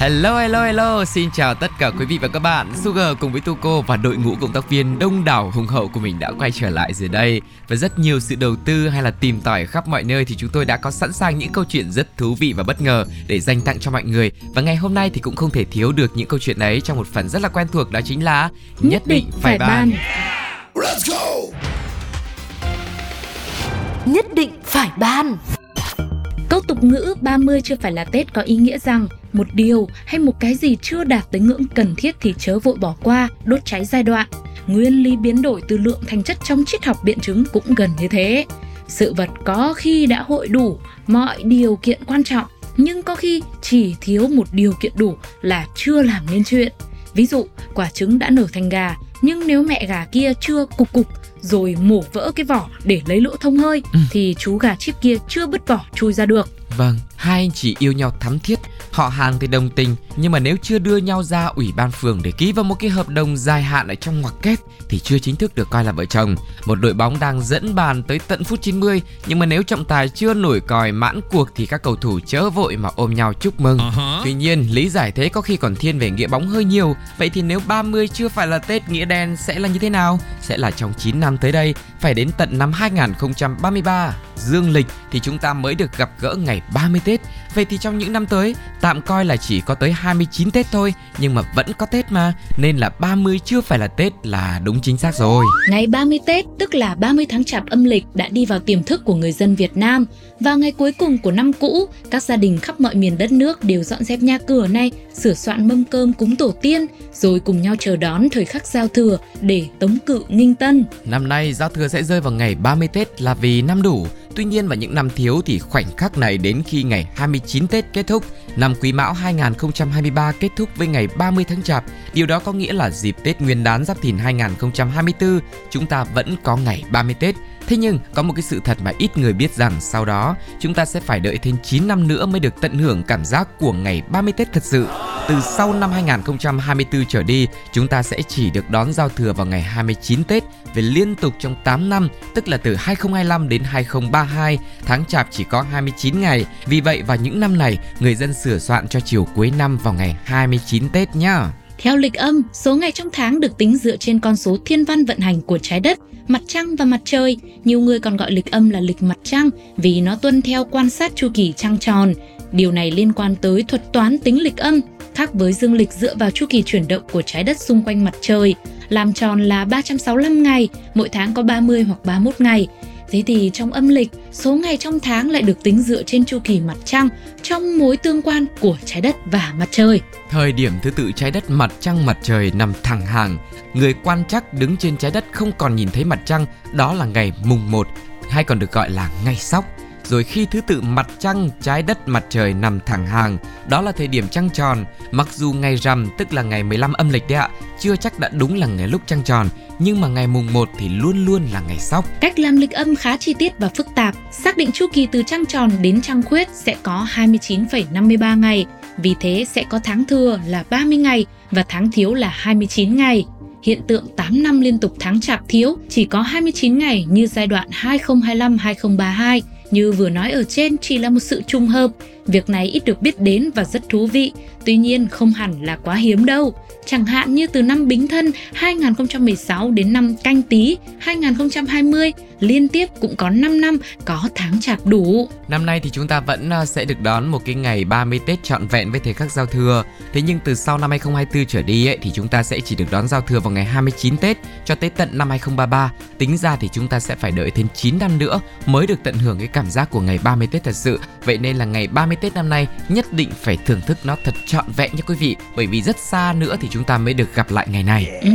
Hello hello hello, xin chào tất cả quý vị và các bạn. Sugar cùng với Tuko và đội ngũ cộng tác viên đông đảo hùng hậu của mình đã quay trở lại rồi đây. Với rất nhiều sự đầu tư hay là tìm tòi khắp mọi nơi thì chúng tôi đã có sẵn sàng những câu chuyện rất thú vị và bất ngờ để dành tặng cho mọi người. Và ngày hôm nay thì cũng không thể thiếu được những câu chuyện ấy trong một phần rất là quen thuộc đó chính là Nhất định phải bàn. Let's go! Nhất định phải ban Câu tục ngữ 30 chưa phải là Tết có ý nghĩa rằng một điều hay một cái gì chưa đạt tới ngưỡng cần thiết thì chớ vội bỏ qua, đốt cháy giai đoạn. Nguyên lý biến đổi từ lượng thành chất trong triết học biện chứng cũng gần như thế. Sự vật có khi đã hội đủ mọi điều kiện quan trọng, nhưng có khi chỉ thiếu một điều kiện đủ là chưa làm nên chuyện. Ví dụ, quả trứng đã nở thành gà, nhưng nếu mẹ gà kia chưa cục cục rồi mổ vỡ cái vỏ để lấy lỗ thông hơi Ừ. thì chú gà chip kia chưa bứt vỏ chui ra được. Vâng, hai anh chị yêu nhau thắm thiết, họ hàng thì đồng tình, nhưng mà nếu chưa đưa nhau ra ủy ban phường để ký vào một cái hợp đồng dài hạn ở trong ngoặc kép thì chưa chính thức được coi là vợ chồng. Một đội bóng đang dẫn bàn tới tận phút 90, nhưng mà nếu trọng tài chưa nổi còi mãn cuộc thì các cầu thủ chớ vội mà ôm nhau chúc mừng. Tuy nhiên, lý giải thế có khi còn thiên về nghĩa bóng hơi nhiều. Vậy thì nếu 30 chưa phải là Tết nghĩa đen sẽ là như thế nào? Sẽ là trong 9 năm tới đây, phải đến tận năm 2033. Dương lịch thì chúng ta mới được gặp gỡ ngày 30 Tết. Vậy thì trong những năm tới, tạm coi là chỉ có tới 29 Tết thôi, nhưng mà vẫn có Tết mà, nên là 30 chưa phải là Tết là đúng chính xác rồi. Ngày 30 Tết, tức là 30 tháng chạp âm lịch đã đi vào tiềm thức của người dân Việt Nam. Vào ngày cuối cùng của năm cũ, các gia đình khắp mọi miền đất nước đều dọn dẹp nhà cửa này, sửa soạn mâm cơm cúng tổ tiên, rồi cùng nhau chờ đón thời khắc giao thừa để tống cự nghinh tân. Năm nay giao thừa sẽ rơi vào ngày 30 Tết là vì năm đủ. Tuy nhiên vào những năm thiếu thì khoảnh khắc này đến khi ngày 29 Tết kết thúc, năm Quý Mão 2023 kết thúc với ngày 30 tháng Chạp. Điều đó có nghĩa là dịp Tết Nguyên đán Giáp Thìn 2024 chúng ta vẫn có ngày 30 Tết. Thế nhưng có một cái sự thật mà ít người biết rằng sau đó chúng ta sẽ phải đợi thêm 9 năm nữa mới được tận hưởng cảm giác của ngày 30 Tết thật sự. Từ sau năm 2024 trở đi, chúng ta sẽ chỉ được đón giao thừa vào ngày 29 Tết về liên tục trong 8 năm, tức là từ 2025 đến 32, tháng chạp chỉ có 29 ngày. Vì vậy vào những năm này, người dân sửa soạn cho chiều cuối năm vào ngày 29 Tết nhá. Theo lịch âm, số ngày trong tháng được tính dựa trên con số thiên văn vận hành của trái đất, mặt trăng và mặt trời. Nhiều người còn gọi lịch âm là lịch mặt trăng vì nó tuân theo quan sát chu kỳ trăng tròn. Điều này liên quan tới thuật toán tính lịch âm, khác với dương lịch dựa vào chu kỳ chuyển động của trái đất xung quanh mặt trời. Làm tròn là 365 ngày, mỗi tháng có 30 hoặc 31 ngày. Thế thì trong âm lịch, số ngày trong tháng lại được tính dựa trên chu kỳ mặt trăng trong mối tương quan của trái đất và mặt trời. Thời điểm thứ tự trái đất mặt trăng mặt trời nằm thẳng hàng, người quan trắc đứng trên trái đất không còn nhìn thấy mặt trăng, đó là ngày mùng 1 hay còn được gọi là ngày sóc. Rồi khi thứ tự mặt trăng, trái đất, mặt trời nằm thẳng hàng, đó là thời điểm trăng tròn. Mặc dù ngày rằm tức là ngày 15 âm lịch đấy ạ, chưa chắc đã đúng là ngày lúc trăng tròn, nhưng mà ngày mùng 1 thì luôn luôn là ngày sóc. Cách làm lịch âm khá chi tiết và phức tạp. Xác định chu kỳ từ trăng tròn đến trăng khuyết sẽ có 29,53 ngày. Vì thế sẽ có tháng thừa là 30 ngày và tháng thiếu là 29 ngày. Hiện tượng 8 năm liên tục tháng chạp thiếu chỉ có 29 ngày như giai đoạn 2025-2032 như vừa nói ở trên chỉ là một sự trùng hợp. Việc này ít được biết đến và rất thú vị, tuy nhiên không hẳn là quá hiếm đâu. Chẳng hạn như từ năm Bính Thân 2016 đến năm Canh Tý 2020 liên tiếp cũng có 5 năm có tháng chạp đủ. Năm nay thì chúng ta vẫn à, sẽ được đón một cái ngày 30 Tết trọn vẹn với thời khắc giao thừa. Thế nhưng từ sau năm 2024 trở đi ấy, thì chúng ta sẽ chỉ được đón giao thừa vào ngày 29 Tết cho tới tận năm 2033. Tính ra thì chúng ta sẽ phải đợi thêm 9 năm nữa mới được tận hưởng cái cảm giác của ngày 30 Tết thật sự. Vậy nên là ngày 30 Tết năm nay nhất định phải thưởng thức nó thật trọn vẹn nha quý vị. Bởi vì rất xa nữa thì chúng ta mới được gặp lại ngày này. Ừ,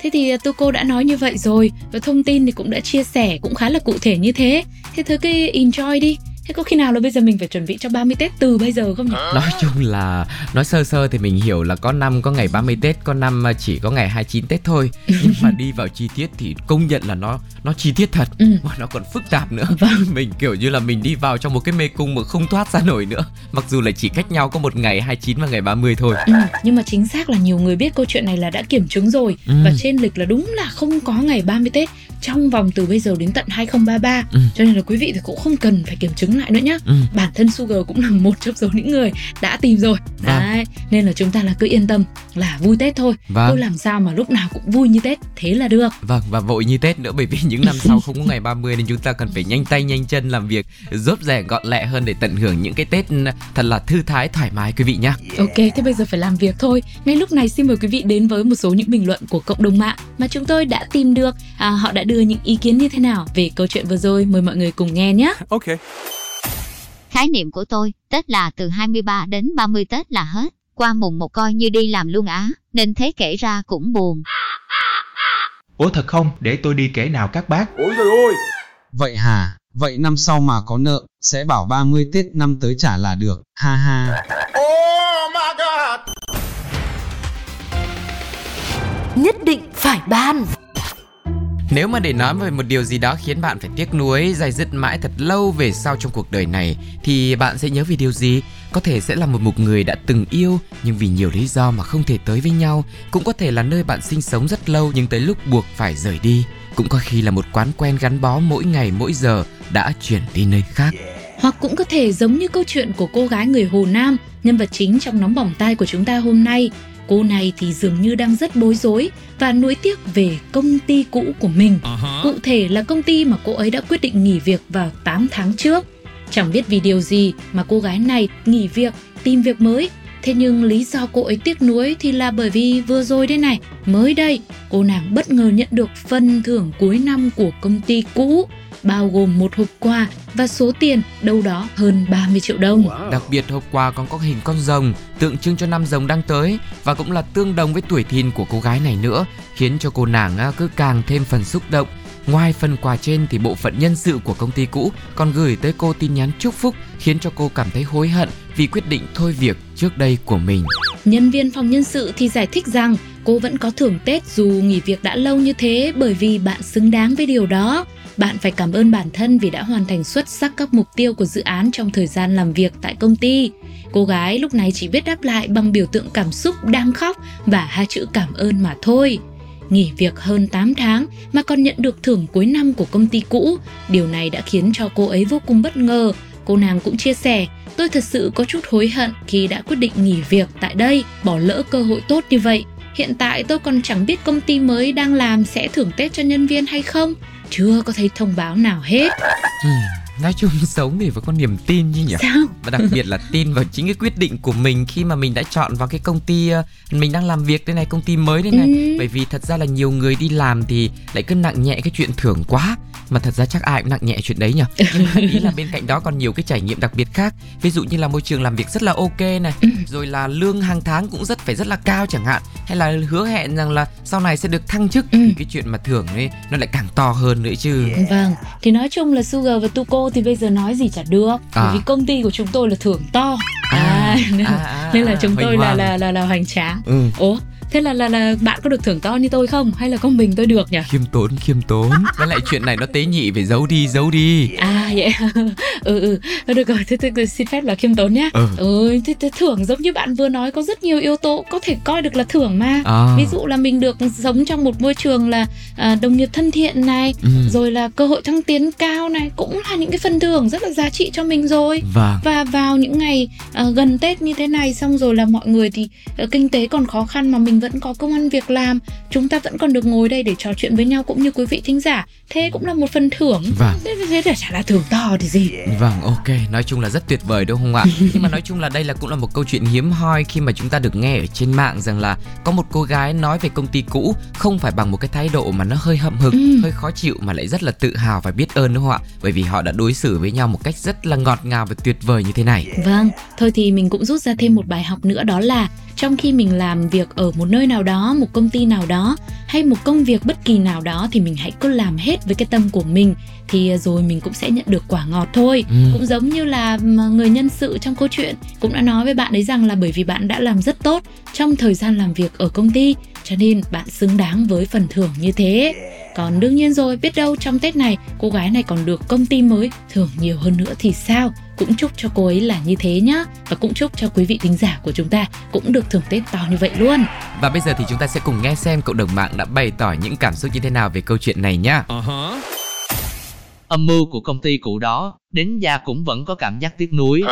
thế thì à, tu cô đã nói như vậy rồi và thông tin thì cũng đã chia sẻ cũng khá là cụ thể như thế. Thế thứ cái enjoy đi thế có khi nào là bây giờ mình phải chuẩn bị cho 30 Tết từ bây giờ không nhỉ? Nói chung là nói sơ sơ thì mình hiểu là có năm có ngày 30 Tết có năm chỉ có ngày 29 Tết thôi. Nhưng mà đi vào chi tiết thì công nhận là nó nó chi tiết thật. Ừ. mà nó còn phức tạp nữa. Vâng. mình kiểu như là mình đi vào trong một cái mê cung mà không thoát ra nổi nữa. Mặc dù là chỉ cách nhau có một ngày 29 và ngày 30 thôi. Ừ, nhưng mà chính xác là nhiều người biết câu chuyện này là đã kiểm chứng rồi. Ừ. và trên lịch là đúng là không có ngày 30 Tết trong vòng từ bây giờ đến tận 2033 Ừ. cho nên là quý vị thì cũng không cần phải kiểm chứng lại nữa nhá ừ. bản thân Sugar cũng là một trong số những người đã tìm rồi Vâng. đấy nên là chúng ta là cứ yên tâm là vui Tết thôi Vâng. cứ làm sao mà lúc nào cũng vui như Tết thế là được Vâng và vội như Tết nữa bởi vì những năm sau không có ngày 30 nên chúng ta cần phải nhanh tay nhanh chân làm việc giúp rẻ gọn lẹ hơn để tận hưởng những cái Tết thật là thư thái thoải mái quý vị nhé. Ok, thế bây giờ phải làm việc thôi. Ngay lúc này xin mời quý vị đến với một số những bình luận của cộng đồng mạng mà chúng tôi đã tìm được. À, họ đã đưa những ý kiến như thế nào về câu chuyện vừa rồi. Mời mọi người cùng nghe nhé. Okay. Khái niệm của tôi, Tết là từ 23 đến 30 Tết là hết. Qua mùng một coi như đi làm luôn á, nên thế kể ra cũng buồn. Ủa thật không? Để tôi đi kể nào các bác. Ôi trời ơi. Vậy hả? Vậy năm sau mà có nợ, sẽ bảo 30 Tết năm tới trả là được, ha ha. Oh my god. Nhất định phải ban nếu mà để nói về một điều gì đó khiến bạn phải tiếc nuối, dài dứt mãi thật lâu về sau trong cuộc đời này thì bạn sẽ nhớ về điều gì? Có thể sẽ là một một người đã từng yêu nhưng vì nhiều lý do mà không thể tới với nhau, cũng có thể là nơi bạn sinh sống rất lâu nhưng tới lúc buộc phải rời đi, cũng có khi là một quán quen gắn bó mỗi ngày mỗi giờ đã chuyển đi nơi khác. Hoặc cũng có thể giống như câu chuyện của cô gái người Hồ Nam, nhân vật chính trong nóng bỏng tai của chúng ta hôm nay. Cô này thì dường như đang rất bối rối và nuối tiếc về công ty cũ của mình. Cụ thể là công ty mà cô ấy đã quyết định nghỉ việc vào 8 tháng trước. Chẳng biết vì điều gì mà cô gái này nghỉ việc, tìm việc mới. Thế nhưng lý do cô ấy tiếc nuối thì là bởi vì vừa rồi đây này, mới đây, cô nàng bất ngờ nhận được phần thưởng cuối năm của công ty cũ, bao gồm một hộp quà và số tiền đâu đó hơn 30 triệu đồng. Đặc biệt hộp quà còn có hình con rồng tượng trưng cho năm rồng đang tới và cũng là tương đồng với tuổi thìn của cô gái này nữa, khiến cho cô nàng á, cứ càng thêm phần xúc động. Ngoài phần quà trên thì bộ phận nhân sự của công ty cũ còn gửi tới cô tin nhắn chúc phúc, khiến cho cô cảm thấy hối hận vì quyết định thôi việc trước đây của mình. Nhân viên phòng nhân sự thì giải thích rằng cô vẫn có thưởng Tết dù nghỉ việc đã lâu như thế bởi vì bạn xứng đáng với điều đó. Bạn phải cảm ơn bản thân vì đã hoàn thành xuất sắc các mục tiêu của dự án trong thời gian làm việc tại công ty. Cô gái lúc này chỉ biết đáp lại bằng biểu tượng cảm xúc, đang khóc và hai chữ cảm ơn mà thôi. Nghỉ việc hơn 8 tháng mà còn nhận được thưởng cuối năm của công ty cũ, điều này đã khiến cho cô ấy vô cùng bất ngờ. Cô nàng cũng chia sẻ, tôi thật sự có chút hối hận khi đã quyết định nghỉ việc tại đây, bỏ lỡ cơ hội tốt như vậy. Hiện tại tôi còn chẳng biết công ty mới đang làm sẽ thưởng Tết cho nhân viên hay không, chưa có thấy thông báo nào hết. Ừ. Nói chung sống thì phải có niềm tin chứ nhỉ? Sao? và đặc biệt là tin vào chính cái quyết định của mình khi mà mình đã chọn vào cái công ty ờ, mình đang làm việc đây này công ty mới đây này Ừ. bởi vì thật ra là nhiều người đi làm thì lại cứ nặng nhẹ cái chuyện thưởng quá mà thật ra chắc ai cũng nặng nhẹ chuyện đấy nhỉ? Nhưng mà ý là bên cạnh đó còn nhiều cái trải nghiệm đặc biệt khác. Ví dụ như là môi trường làm việc rất là ok này Ừ. rồi là lương hàng tháng cũng rất phải rất là cao chẳng hạn. Hay là hứa hẹn rằng là sau này sẽ được thăng chức. Ừ. thì cái chuyện mà thưởng ấy nó lại càng to hơn nữa chứ. Vâng, thì nói chung là Sugar và Tuko thì bây giờ nói gì chả được. À. Bởi vì công ty của chúng tôi là thưởng to. À, nên, à, à, nên là à, chúng tôi là, là là là hoành tráng. Ừ. Ủa, thế là là là bạn có được thưởng to như tôi không? Hay là có mình tôi được nhỉ? khiêm tốn khiêm tốn với lại chuyện này nó tế nhị phải giấu đi giấu đi À vậy ừ ừ được rồi thế, thế, thế xin phép là khiêm tốn nhá Ừ. ừ thế, thế thưởng giống như bạn vừa nói có rất nhiều yếu tố có thể coi được là thưởng mà à. ví dụ là mình được sống trong một môi trường là à, đồng nghiệp thân thiện này ừ. rồi là cơ hội thăng tiến cao này cũng là những cái phần thưởng rất là giá trị cho mình rồi vâng và vào những ngày à, gần Tết như thế này xong rồi là mọi người thì à, kinh tế còn khó khăn mà mình vẫn có công ăn việc làm chúng ta vẫn còn được ngồi đây để trò chuyện với nhau cũng như quý vị thính giả thế cũng là một phần thưởng vâng thế, thế để chả là thưởng to thì gì Vâng, ok, nói chung là rất tuyệt vời đúng không ạ? Nhưng mà nói chung là đây là cũng là một câu chuyện hiếm hoi khi mà chúng ta được nghe ở trên mạng rằng là có một cô gái nói về công ty cũ không phải bằng một cái thái độ mà nó hơi hậm hực, Ừ. hơi khó chịu mà lại rất là tự hào và biết ơn đúng không ạ? Bởi vì họ đã đối xử với nhau một cách rất là ngọt ngào và tuyệt vời như thế này. Vâng, thôi thì mình cũng rút ra thêm một bài học nữa đó là trong khi mình làm việc ở một nơi nào đó một công ty nào đó hay một công việc bất kỳ nào đó thì mình hãy cứ làm hết với cái tâm của mình thì rồi mình cũng sẽ nhận được quả ngọt thôi. Ừ. cũng giống như là người nhân sự trong câu chuyện cũng đã nói với bạn ấy rằng là bởi vì bạn đã làm rất tốt trong thời gian làm việc ở công ty cho nên bạn xứng đáng với phần thưởng như thế. Còn đương nhiên rồi biết đâu trong tết này cô gái này còn được công ty mới thưởng nhiều hơn nữa thì sao cũng chúc cho cô ấy là như thế nhá và cũng chúc cho quý vị thính giả của chúng ta cũng được thưởng tết to như vậy luôn Và bây giờ thì chúng ta sẽ cùng nghe xem cộng đồng mạng đã bày tỏ những cảm xúc như thế nào về câu chuyện này nhá. Âm mưu của công ty cũ đó, đến già cũng vẫn có cảm giác tiếc nuối.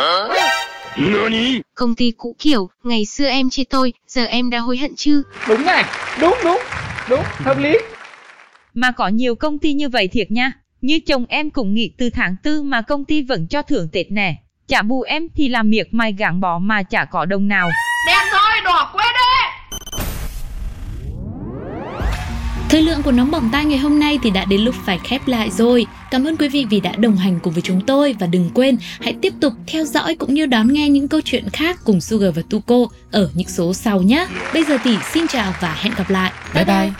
Công ty cũ kiểu, ngày xưa em chê tôi, giờ em đã hối hận chưa? Đúng này, đúng đúng, đúng, hợp lý. Mà có nhiều công ty như vậy thiệt nha. Như chồng em cũng nghỉ từ tháng tư mà công ty vẫn cho thưởng Tết nè. Chả bù em thì làm miệt mài gảng bỏ mà chả có đồng nào. Đen thôi, đỏ quên đi. Thời lượng của nóng bỏng tai ngày hôm nay thì đã đến lúc phải khép lại rồi. Cảm ơn quý vị vì đã đồng hành cùng với chúng tôi và đừng quên hãy tiếp tục theo dõi cũng như đón nghe những câu chuyện khác cùng Sugar và Tuko ở những số sau nhé. Bây giờ thì xin chào và hẹn gặp lại. Bye bye.